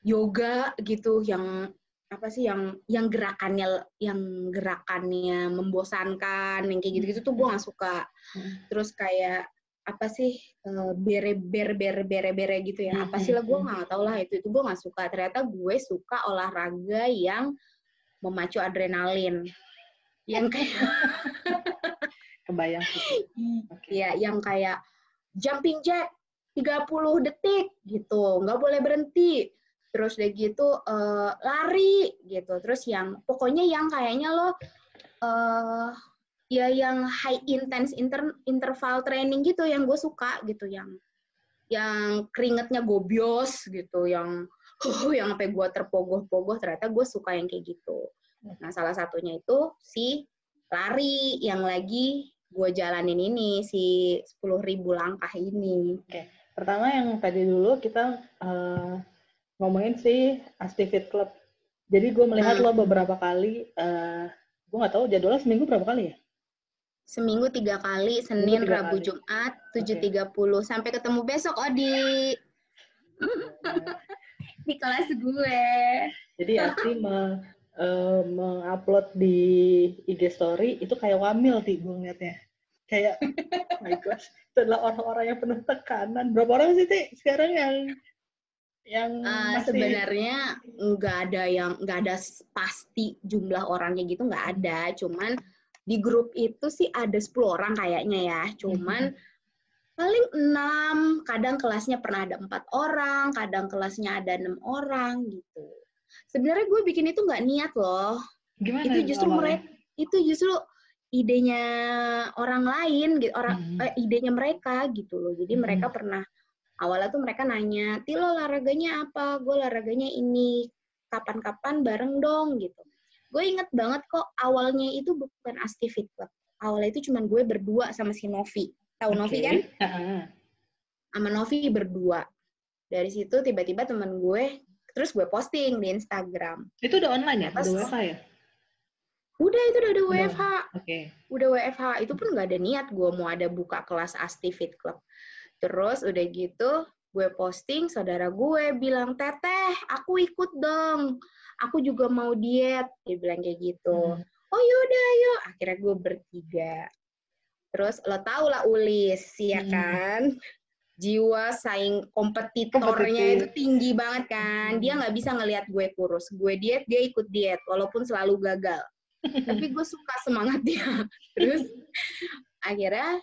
S3: Yoga gitu yang apa sih yang yang gerakannya yang gerakannya membosankan yang kayak gitu-gitu tuh gue gak suka. Hmm. terus kayak apa sih eh, bere bere bere bere bere gitu ya. Apa sih lah gue hmm. nggak tau lah itu itu gue nggak suka. Ternyata gue suka olahraga yang memacu adrenalin. Yang kayak
S2: kebayang
S3: okay. ya yang kayak jumping jack 30 detik gitu. Nggak boleh berhenti terus udah gitu uh, lari gitu. Terus yang pokoknya yang kayaknya lo uh, ya yang high intense inter, interval training gitu yang gue suka gitu. Yang yang keringetnya gobios gitu. Yang uh, yang sampai gue terpogoh-pogoh. Ternyata gue suka yang kayak gitu. Nah salah satunya itu si lari yang lagi gue jalanin ini si sepuluh ribu langkah ini.
S2: Oke. Pertama yang tadi dulu kita uh, ngomongin si Astivit Club. Jadi gue melihat hmm. lo beberapa kali, uh, gue nggak tahu jadwalnya seminggu berapa kali ya?
S3: Seminggu tiga kali, Senin, tiga Rabu, kali. Jumat, tujuh tiga puluh. Sampai ketemu besok, Odi. di kelas gue.
S2: Jadi Asti me, uh, mengupload di IG Story itu kayak wamil sih gue ngeliatnya. Kayak, oh my gosh, itu adalah orang-orang yang penuh tekanan. Berapa orang sih, Ti, sekarang yang yang
S3: uh, masih... sebenarnya nggak ada yang nggak ada pasti jumlah orangnya gitu nggak ada. Cuman di grup itu sih ada 10 orang kayaknya ya. Cuman hmm. paling enam kadang kelasnya pernah ada empat orang kadang kelasnya ada enam orang gitu. Sebenarnya gue bikin itu nggak niat loh. Gimana itu justru mereka itu justru idenya orang lain gitu orang hmm. eh, idenya mereka gitu loh. Jadi hmm. mereka pernah awalnya tuh mereka nanya tilo olahraganya apa? Gue olahraganya ini. Kapan-kapan bareng dong gitu. Gue inget banget kok awalnya itu bukan Asti Fit Club. Awalnya itu cuman gue berdua sama si Novi. Tahu okay. Novi kan? Sama Novi berdua. Dari situ tiba-tiba temen gue terus gue posting di Instagram.
S2: Itu udah online ya? Udah WFH ya?
S3: Udah itu udah ada WFH. Oke. Okay. Udah WFH itu pun nggak ada niat gue mau ada buka kelas Asti Fit Club. Terus udah gitu gue posting saudara gue bilang teteh aku ikut dong. Aku juga mau diet. Dia bilang kayak gitu. Hmm. oh yaudah ayo akhirnya gue bertiga. Terus lo tau lah Ulis ya hmm. kan? Jiwa saing kompetitornya itu tinggi banget kan? Dia nggak bisa ngelihat gue kurus. Gue diet dia ikut diet walaupun selalu gagal. Tapi gue suka semangat dia. Terus akhirnya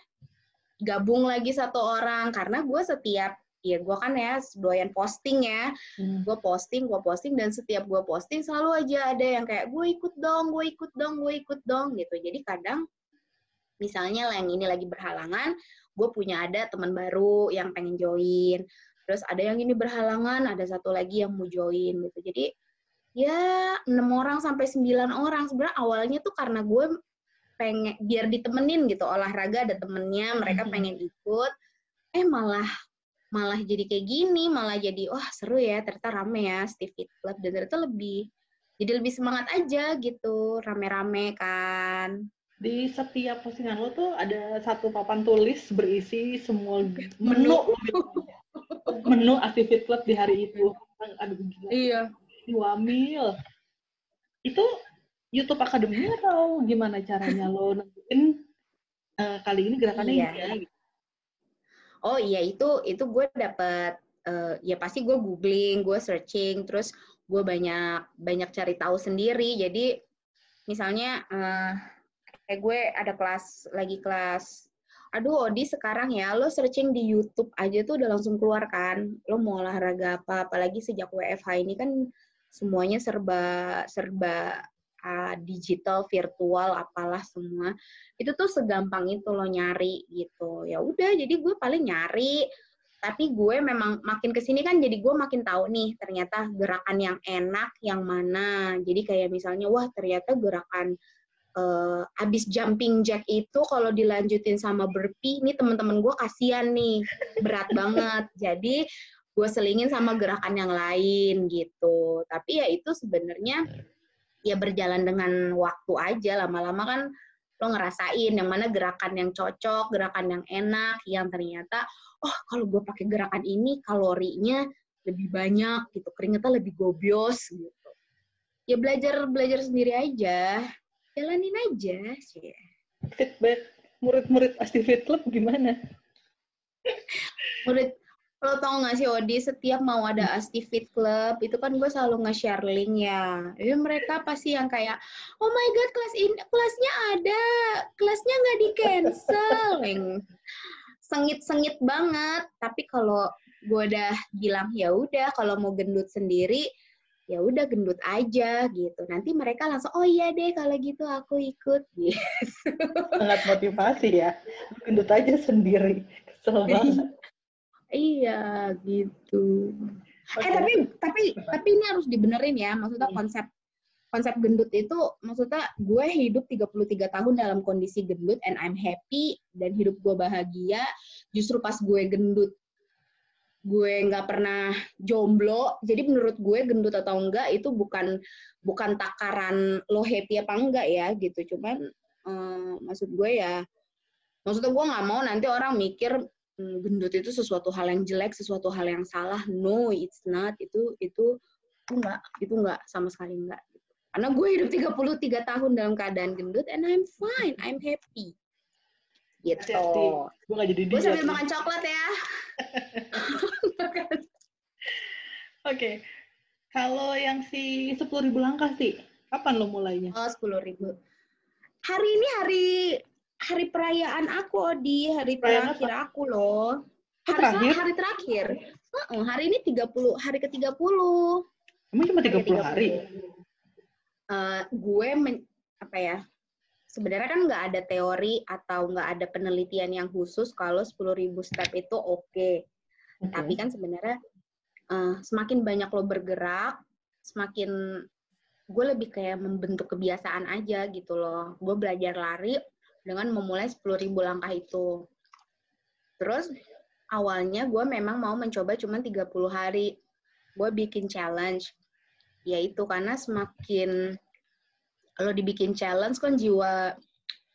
S3: gabung lagi satu orang. Karena gue setiap ya gue kan ya doyan posting ya. Hmm. gue posting gue posting dan setiap gue posting selalu aja ada yang kayak gue ikut dong gue ikut dong gue ikut dong gitu. Jadi kadang misalnya yang ini lagi berhalangan gue punya ada teman baru yang pengen join. Terus ada yang ini berhalangan ada satu lagi yang mau join gitu. Jadi ya enam orang sampai sembilan orang. Sebenarnya awalnya tuh karena gue pengen biar ditemenin gitu olahraga ada temennya mereka mm-hmm. pengen ikut eh malah malah jadi kayak gini malah jadi wah seru ya ternyata rame ya Steve Fit Club. Dan ternyata lebih jadi lebih semangat aja gitu rame-rame kan.
S2: Di setiap postingan lo tuh ada satu papan tulis berisi semua menu menu. Activate Club di hari itu. Aduh
S3: gila. Iya
S2: wamil itu YouTube Academy atau gimana caranya lo nentuin uh, kali ini gerakannya iya. ini ya? Gitu?
S3: Oh iya itu itu gue dapet uh, ya pasti gue googling, gue searching, terus gue banyak banyak cari tahu sendiri. Jadi misalnya uh, kayak gue ada kelas lagi kelas aduh Odi sekarang ya lo searching di YouTube aja tuh udah langsung keluar kan lo mau olahraga apa apalagi sejak WFH ini kan semuanya serba serba uh, digital, virtual, apalah semua. Itu tuh segampang itu lo nyari gitu. Ya udah, jadi gue paling nyari. Tapi gue memang makin ke sini kan jadi gue makin tahu nih ternyata gerakan yang enak yang mana. Jadi kayak misalnya wah ternyata gerakan uh, abis jumping jack itu kalau dilanjutin sama burpee, ini teman-teman gue kasihan nih berat banget. Jadi gue selingin sama gerakan yang lain gitu. Tapi ya itu sebenarnya ya berjalan dengan waktu aja lama-lama kan lo ngerasain yang mana gerakan yang cocok, gerakan yang enak, yang ternyata oh kalau gue pakai gerakan ini kalorinya lebih banyak gitu, keringetnya lebih gobios gitu. Ya belajar belajar sendiri aja, jalanin aja sih.
S2: Feedback murid-murid Asti Fit Club gimana?
S3: murid lo tau gak sih Odi setiap mau ada hmm. Asti Fit Club itu kan gue selalu nge-share link ya. Jadi mereka pasti yang kayak oh my god kelas ini kelasnya ada kelasnya nggak di cancel sengit-sengit banget. Tapi kalau gue udah bilang ya udah kalau mau gendut sendiri ya udah gendut aja gitu. Nanti mereka langsung oh iya deh kalau gitu aku ikut gitu.
S2: Sangat motivasi ya gendut aja sendiri kesel banget
S3: Iya, gitu. Okay. Eh tapi tapi tapi ini harus dibenerin ya. Maksudnya hmm. konsep konsep gendut itu maksudnya gue hidup 33 tahun dalam kondisi gendut and I'm happy dan hidup gue bahagia. Justru pas gue gendut gue nggak pernah jomblo. Jadi menurut gue gendut atau enggak itu bukan bukan takaran lo happy apa enggak ya gitu. Cuman um, maksud gue ya maksudnya gue nggak mau nanti orang mikir gendut itu sesuatu hal yang jelek, sesuatu hal yang salah. No, it's not. Itu itu enggak, itu enggak sama sekali enggak. Karena gue hidup 33 tahun dalam keadaan gendut and I'm fine, I'm happy. Gitu.
S2: Gue gak jadi
S3: Gue sambil makan coklat ya.
S2: Oke. Okay. Kalau yang si sepuluh ribu langkah sih, kapan lo mulainya?
S3: Oh, sepuluh ribu. hari ini hari hari perayaan aku di hari perayaan terakhir apa? aku loh.
S2: Hari terakhir?
S3: hari terakhir. Uh, hari ini 30 hari ke-30.
S2: Emang cuma 30, 30. hari?
S3: Uh, gue men, apa ya? Sebenarnya kan nggak ada teori atau nggak ada penelitian yang khusus kalau 10.000 step itu oke. Okay. Okay. Tapi kan sebenarnya uh, semakin banyak lo bergerak, semakin gue lebih kayak membentuk kebiasaan aja gitu loh. Gue belajar lari dengan memulai 10.000 langkah itu. Terus awalnya gue memang mau mencoba cuma 30 hari. Gue bikin challenge. Yaitu karena semakin kalau dibikin challenge kan jiwa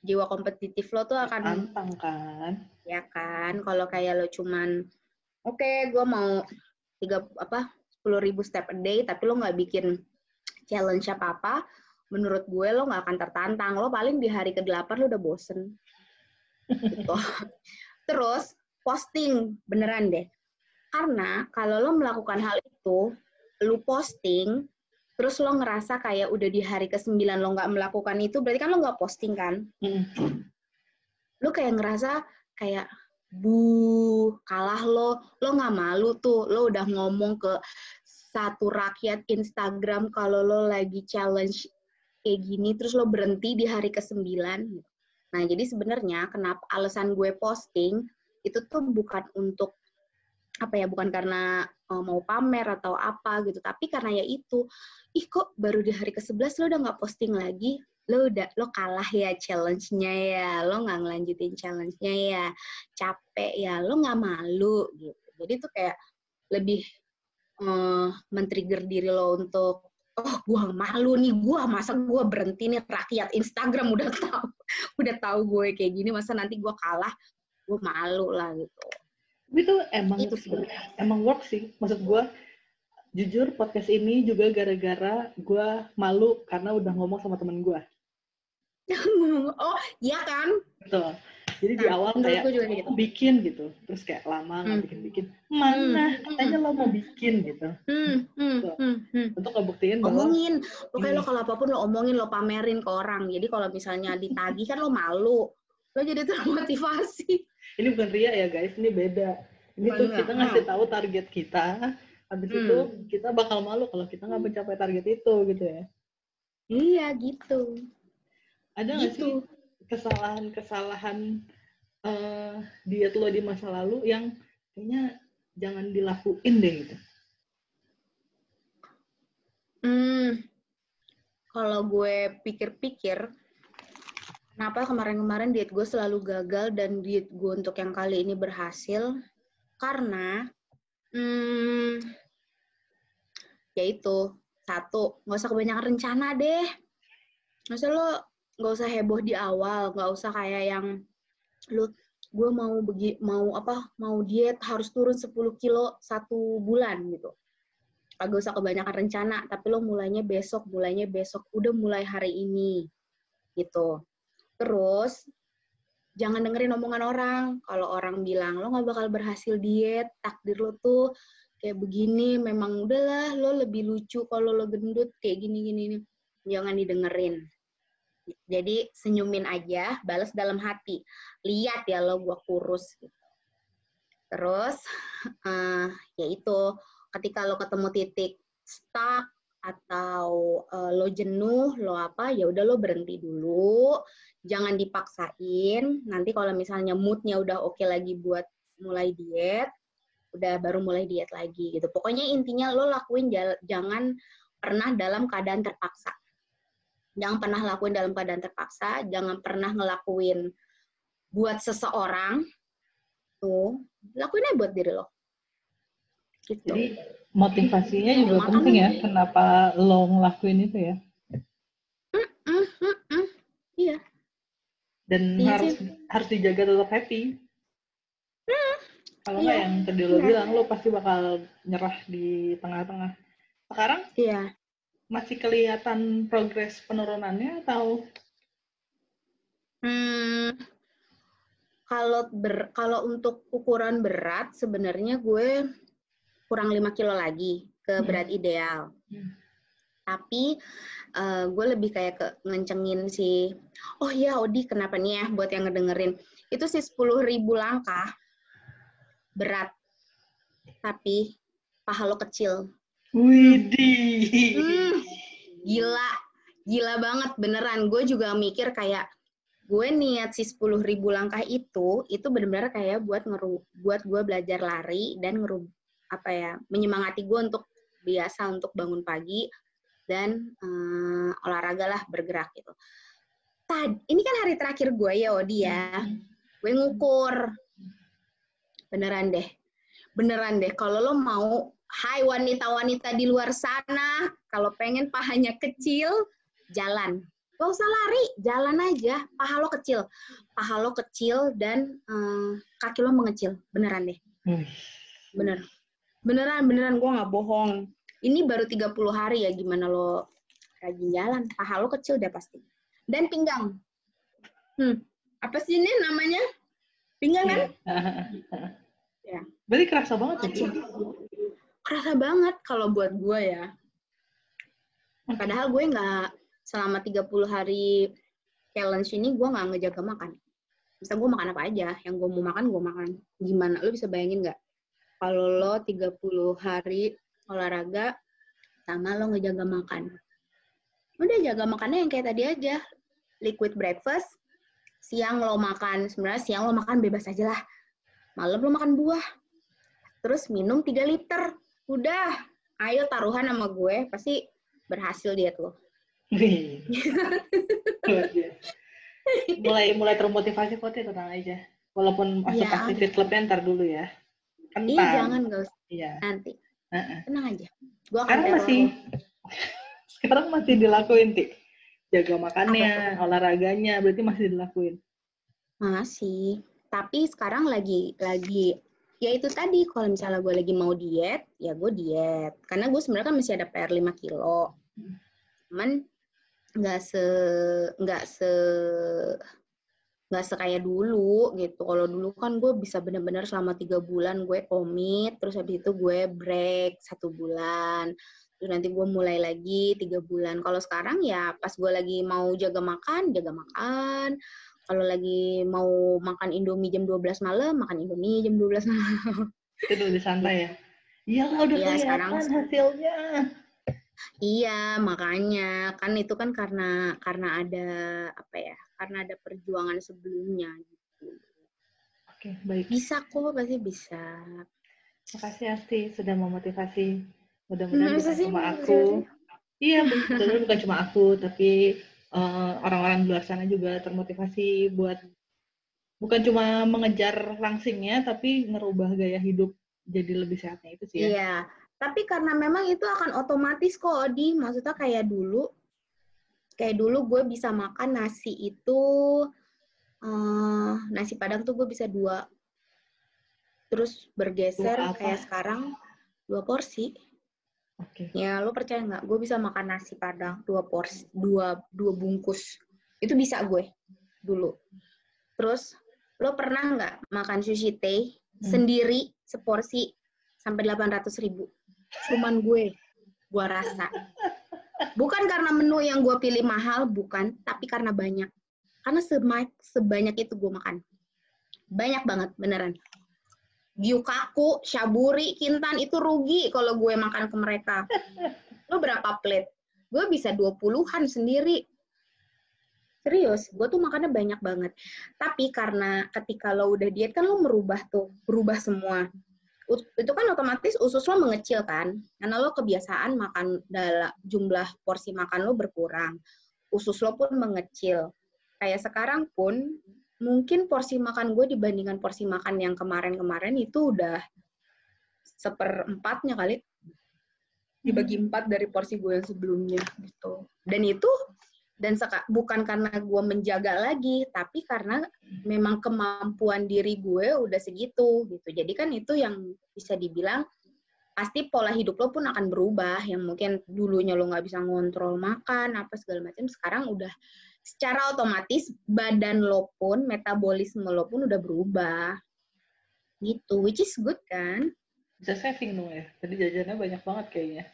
S3: jiwa kompetitif lo tuh akan
S2: antang kan
S3: ya kan kalau kayak lo cuman oke okay, gue mau tiga apa sepuluh ribu step a day tapi lo nggak bikin challenge apa apa menurut gue lo nggak akan tertantang. Lo paling di hari ke-8 lo udah bosen. Gitu. Terus posting. Beneran deh. Karena kalau lo melakukan hal itu lo posting terus lo ngerasa kayak udah di hari ke-9 lo nggak melakukan itu berarti kan lo nggak posting kan? Mm. lo kayak ngerasa kayak bu kalah lo. Lo nggak malu tuh. Lo udah ngomong ke satu rakyat Instagram kalau lo lagi challenge kayak gini terus lo berhenti di hari ke-9 nah jadi sebenarnya kenapa alasan gue posting itu tuh bukan untuk apa ya bukan karena uh, mau pamer atau apa gitu tapi karena ya itu ih kok baru di hari ke-11 lo udah nggak posting lagi? Lo udah lo kalah ya challenge-nya ya lo nggak ngelanjutin challenge-nya ya capek ya lo nggak malu gitu. Jadi tuh kayak lebih uh, men-trigger diri lo untuk oh gua malu nih gua masa gua berhenti nih rakyat Instagram udah tahu udah tahu gue kayak gini masa nanti gua kalah gue malu lah gitu
S2: itu emang itu emang work sih maksud gue jujur podcast ini juga gara-gara gue malu karena udah ngomong sama temen gue.
S3: oh iya kan?
S2: Betul. Jadi nah, di awal kayak gitu. bikin gitu, terus kayak lama nggak hmm. bikin-bikin. Mana hmm. katanya lo mau bikin gitu. Hmm. Hmm. Hmm. Hmm. Untuk ngebuktiin
S3: bahwa omongin. Pokoknya lo kalau apa pun lo omongin, lo pamerin ke orang. Jadi kalau misalnya ditagi kan lo malu. Lo jadi termotivasi.
S2: Ini bukan ria ya guys, ini beda. Ini tuh kita ngasih tahu target kita, habis hmm. itu kita bakal malu kalau kita nggak mencapai target itu gitu ya
S3: iya gitu
S2: ada nggak gitu. sih kesalahan-kesalahan uh, diet lo di masa lalu yang kayaknya jangan dilakuin deh gitu.
S3: Hmm kalau gue pikir-pikir kenapa kemarin-kemarin diet gue selalu gagal dan diet gue untuk yang kali ini berhasil? Karena hmm, yaitu satu nggak usah kebanyakan rencana deh. Nggak usah lo nggak usah heboh di awal nggak usah kayak yang lu gue mau begi mau apa mau diet harus turun 10 kilo satu bulan gitu. Agak usah kebanyakan rencana tapi lo mulainya besok mulainya besok udah mulai hari ini gitu. Terus jangan dengerin omongan orang. Kalau orang bilang lo nggak bakal berhasil diet takdir lo tuh kayak begini memang udahlah lo lebih lucu kalau lo gendut kayak gini gini. Jangan didengerin jadi senyumin aja balas dalam hati. Lihat ya lo gua kurus. Gitu terus uh, ya itu. Ketika lo ketemu titik stuck atau uh, lo jenuh lo apa ya udah lo berhenti dulu. Jangan dipaksain. Nanti kalau misalnya moodnya udah oke okay lagi buat mulai diet udah baru mulai diet lagi gitu. Pokoknya intinya lo lakuin jangan pernah dalam keadaan terpaksa. Jangan pernah lakuin dalam keadaan terpaksa, jangan pernah ngelakuin buat seseorang. Tuh, lakuin aja buat diri lo.
S2: Gitu. Jadi motivasinya juga Makanya, penting ya, kenapa lo ngelakuin itu ya? Mm, mm, mm, mm. Iya. Dan iya harus sih. harus dijaga tetap happy. Kalau nggak yeah. yang tadi lo yeah. bilang, lo pasti bakal nyerah di tengah-tengah. Sekarang
S3: Iya.
S2: Masih kelihatan progres penurunannya atau?
S3: Hmm, kalau ber, kalau untuk ukuran berat sebenarnya gue kurang 5 kilo lagi ke hmm. berat ideal. Hmm. tapi uh, gue lebih kayak ke ngencengin si oh iya Odi kenapa nih ya buat yang ngedengerin itu sih sepuluh ribu langkah berat tapi paha lo kecil
S2: Widih.
S3: Hmm, gila, gila banget beneran. Gue juga mikir kayak gue niat si sepuluh ribu langkah itu, itu bener-bener kayak buat ngeru, buat gue belajar lari dan ngeru, apa ya, menyemangati gue untuk biasa untuk bangun pagi dan um, olahraga lah bergerak gitu. Tad, ini kan hari terakhir gue ya Odi ya. Gue ngukur. Beneran deh. Beneran deh. Kalau lo mau Hai wanita-wanita di luar sana, kalau pengen pahanya kecil, jalan. Gak usah lari, jalan aja. Paha lo kecil. Paha lo kecil dan um, kaki lo mengecil. Beneran deh. Bener. Beneran, beneran. Gue gak bohong. Ini baru 30 hari ya gimana lo rajin jalan. Paha lo kecil deh pasti. Dan pinggang. Hmm. Apa sih ini namanya? Pinggang kan?
S2: ya. Berarti kerasa banget ya?
S3: Kerasa banget kalau buat gue ya. Padahal gue nggak selama 30 hari challenge ini gue nggak ngejaga makan. Bisa gue makan apa aja, yang gue mau makan gue makan. Gimana? Lo bisa bayangin nggak? Kalau lo 30 hari olahraga sama lo ngejaga makan. Udah jaga makannya yang kayak tadi aja. Liquid breakfast, siang lo makan, sebenarnya siang lo makan bebas aja lah. Malam lo makan buah. Terus minum 3 liter udah ayo taruhan sama gue pasti berhasil dia tuh.
S2: Mulai mulai termotivasi kok tenang aja. Walaupun masuk ya, aktifit klubnya ntar dulu ya.
S3: Entar. iya jangan gak usah. Iya. nanti. Uh-uh. tenang aja.
S2: Gue akan sekarang masih sekarang masih dilakuin ti. Jaga makannya olahraganya berarti masih dilakuin.
S3: Masih. Tapi sekarang lagi lagi ya itu tadi kalau misalnya gue lagi mau diet ya gue diet. Karena gue sebenarnya kan masih ada PR 5 kilo. Cuman nggak se nggak se nggak sekaya dulu gitu. Kalau dulu kan gue bisa bener-bener selama tiga bulan gue komit terus habis itu gue break satu bulan. Terus nanti gue mulai lagi tiga bulan. Kalau sekarang ya pas gue lagi mau jaga makan jaga makan kalau lagi mau makan Indomie jam 12 malam, makan Indomie jam 12 malam.
S2: Itu udah santai ya? Iya udah ya, sekarang, hasilnya.
S3: Iya, makanya kan itu kan karena karena ada apa ya? Karena ada perjuangan sebelumnya gitu.
S2: Oke, baik.
S3: Bisa kok, pasti bisa.
S2: Makasih Asti sudah memotivasi. Mudah-mudahan bisa cuma aku. Iya, betul bukan cuma aku, tapi orang eh, orang-orang di luar sana juga termotivasi buat bukan cuma mengejar langsingnya tapi merubah gaya hidup jadi lebih sehatnya itu sih ya.
S3: Iya, tapi karena memang itu akan otomatis kok di maksudnya kayak dulu kayak dulu gue bisa makan nasi itu uh, nasi padang tuh gue bisa dua terus bergeser kayak sekarang dua porsi
S2: Okay.
S3: Ya, lo percaya nggak? Gue bisa makan nasi padang dua porsi, dua dua bungkus. Itu bisa gue dulu. Terus lo pernah nggak makan sushi teh hmm. sendiri seporsi sampai delapan ratus ribu? Cuman gue, gue rasa. Bukan karena menu yang gue pilih mahal, bukan, tapi karena banyak. Karena sebanyak itu gue makan. Banyak banget, beneran. Gyukaku, Shaburi, Kintan itu rugi kalau gue makan ke mereka. Lo berapa plate? Gue bisa 20-an sendiri. Serius, gue tuh makannya banyak banget. Tapi karena ketika lo udah diet kan lo merubah tuh, berubah semua. Itu kan otomatis usus lo mengecil kan, karena lo kebiasaan makan dalam jumlah porsi makan lo berkurang. Usus lo pun mengecil. Kayak sekarang pun mungkin porsi makan gue dibandingkan porsi makan yang kemarin-kemarin itu udah seperempatnya kali. Dibagi hmm. empat dari porsi gue yang sebelumnya gitu. Dan itu dan seka, bukan karena gue menjaga lagi tapi karena memang kemampuan diri gue udah segitu gitu. Jadi kan itu yang bisa dibilang pasti pola hidup lo pun akan berubah. Yang mungkin dulunya lo nggak bisa ngontrol makan apa segala macam sekarang udah secara otomatis badan lo pun, metabolisme lo pun udah berubah. Gitu, which is good kan?
S2: Bisa saving dong ya. Tadi jajannya banyak banget kayaknya.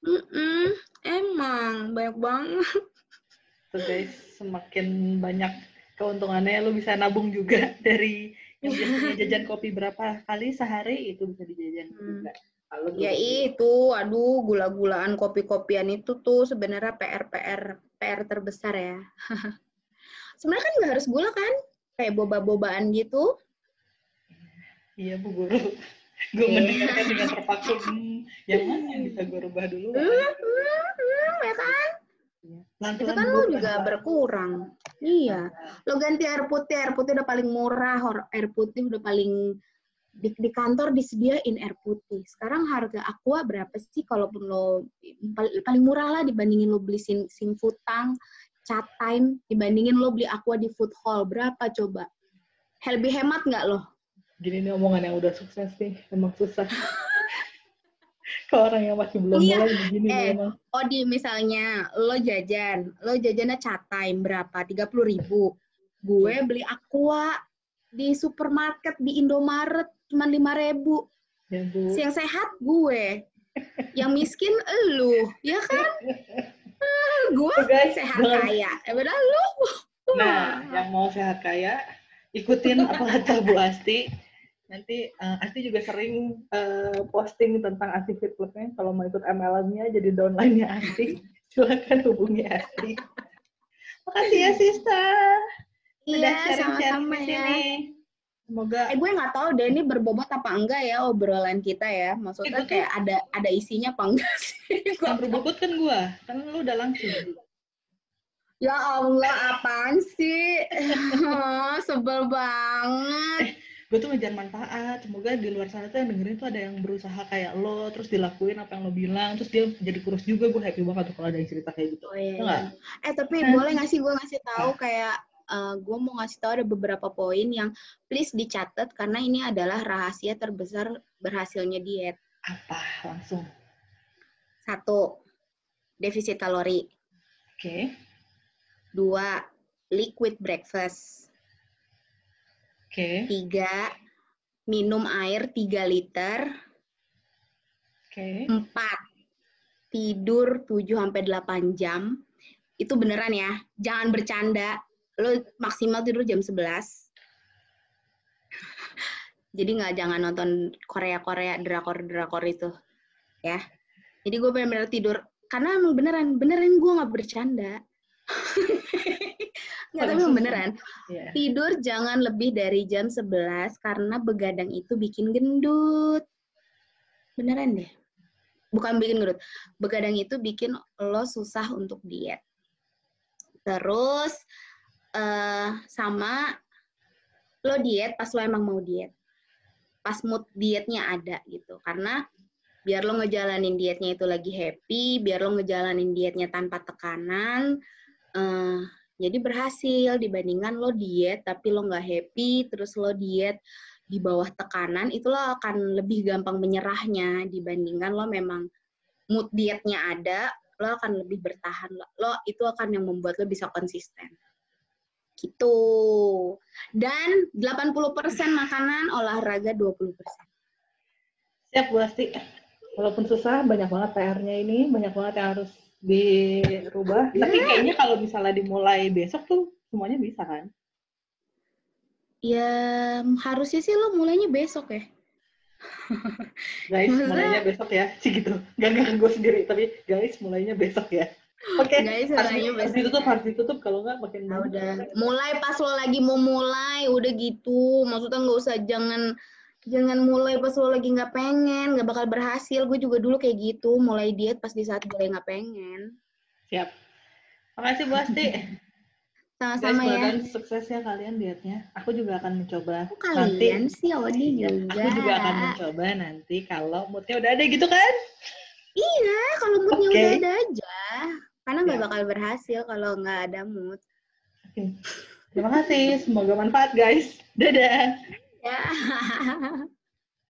S3: Mm -mm, emang banyak banget.
S2: Tuh guys, semakin banyak keuntungannya lo bisa nabung juga dari yang biasanya jajan kopi berapa kali sehari itu bisa dijajan hmm. juga.
S3: Kalau ya itu, aduh gula-gulaan kopi-kopian itu tuh sebenarnya PR-PR PR terbesar ya. sebenarnya kan nggak harus gula kan? Kayak boba-bobaan gitu.
S2: Iya Bu Guru. Gue yeah. mendengarkan dengan terpaku, hmm, yang mana yang bisa gue rubah dulu? Hmm,
S3: hmm, hmm, ya kan? Iya. itu kan lo juga berkurang. Iya. Lo ganti air putih, air putih udah paling murah, air putih udah paling di, di kantor disediain air putih. Sekarang harga aqua berapa sih kalaupun lo paling murah lah dibandingin lo beli sing, sing food tank, chat time, dibandingin lo beli aqua di food hall berapa coba? Lebih hemat nggak lo?
S2: Gini nih omongan yang udah sukses nih, emang susah. ke orang yang masih belum iya. mulai begini
S3: eh, memang. Oh di misalnya lo jajan, lo jajannya chat time berapa? Tiga puluh ribu. Gue beli aqua di supermarket di Indomaret cuma lima ribu. Ya, Bu. Yang sehat gue, yang miskin elu, ya kan? Ah, gue guys, sehat jangan... kaya, ya benar lu.
S2: Nah, yang mau sehat kaya, ikutin apa kata Bu Asti. Nanti uh, Asti juga sering uh, posting tentang Asti Fit Clubnya. Kalau mau ikut MLM-nya jadi downline-nya Asti, silakan hubungi Asti. Makasih ya, Sista.
S3: Iya, sama-sama ya. Semoga. Eh gue nggak tahu deh ini berbobot apa enggak ya obrolan kita ya. Maksudnya eh, kayak ada ada isinya apa enggak sih?
S2: Yang berbobot kan gue, kan lu udah langsung.
S3: Ya Allah, apaan sih? Sebel banget. Eh,
S2: gue tuh ngejar manfaat. Semoga di luar sana tuh yang dengerin tuh ada yang berusaha kayak lo, terus dilakuin apa yang lo bilang, terus dia jadi kurus juga. Gue happy banget tuh kalau ada yang cerita kayak gitu.
S3: Oh, iya. iya. Eh tapi nah. boleh nggak sih gue ngasih tahu kayak uh, eh, gue mau ngasih tahu ada beberapa poin yang please dicatat karena ini adalah rahasia terbesar berhasilnya diet.
S2: Apa? Langsung.
S3: Satu, defisit kalori.
S2: Oke. Okay.
S3: Dua, liquid breakfast.
S2: Oke. Okay.
S3: Tiga, minum air 3 liter.
S2: Oke. Okay.
S3: Empat, tidur 7 sampai 8 jam. Itu beneran ya, jangan bercanda lo maksimal tidur jam 11 jadi nggak jangan nonton Korea Korea drakor drakor itu ya. Jadi gue benar-benar tidur karena emang beneran beneran gue nggak bercanda. Nggak tapi emang beneran. Yeah. tidur jangan lebih dari jam 11 karena begadang itu bikin gendut. Beneran deh. Bukan bikin gendut begadang itu bikin lo susah untuk diet. Terus uh, sama lo diet pas lo emang mau diet. Pas mood dietnya ada gitu. Karena biar lo ngejalanin dietnya itu lagi happy biar lo ngejalanin dietnya tanpa tekanan uh, jadi berhasil. Dibandingkan lo diet tapi lo nggak happy terus lo diet di bawah tekanan itu lo akan lebih gampang menyerahnya. Dibandingkan lo memang mood dietnya ada lo akan lebih bertahan. Lo, lo itu akan yang membuat lo bisa konsisten Gitu. Dan 80% makanan, olahraga 20%.
S2: Siap, Bu Asti. Walaupun susah, banyak banget PR-nya ini, banyak banget yang harus dirubah. Yeah. Tapi kayaknya kalau misalnya dimulai besok tuh semuanya bisa kan?
S3: Ya, harusnya sih lo mulainya besok ya.
S2: guys, mulainya besok ya. Sih gitu. Gak, gak gue sendiri, tapi guys, mulainya besok ya. Oke, okay. harus, harus ditutup, harus ditutup kalau nggak makin
S3: nah, udah. Mulai pas lo lagi mau mulai, udah gitu. Maksudnya nggak usah jangan jangan mulai pas lo lagi nggak pengen, nggak bakal berhasil. Gue juga dulu kayak gitu, mulai diet pas di saat gue nggak pengen.
S2: Siap. Makasih Bu Asti.
S3: Sama-sama ya.
S2: sukses ya kalian dietnya. Aku juga akan mencoba.
S3: Oh, kalian nanti, sih, Odi
S2: iya, juga. Aku juga akan mencoba nanti kalau moodnya udah ada gitu kan?
S3: Iya, kalau moodnya okay. udah ada aja. Karena nggak ya. bakal berhasil kalau nggak ada mood.
S2: Oke. Terima kasih. Semoga manfaat, guys. Dadah.
S3: Ya.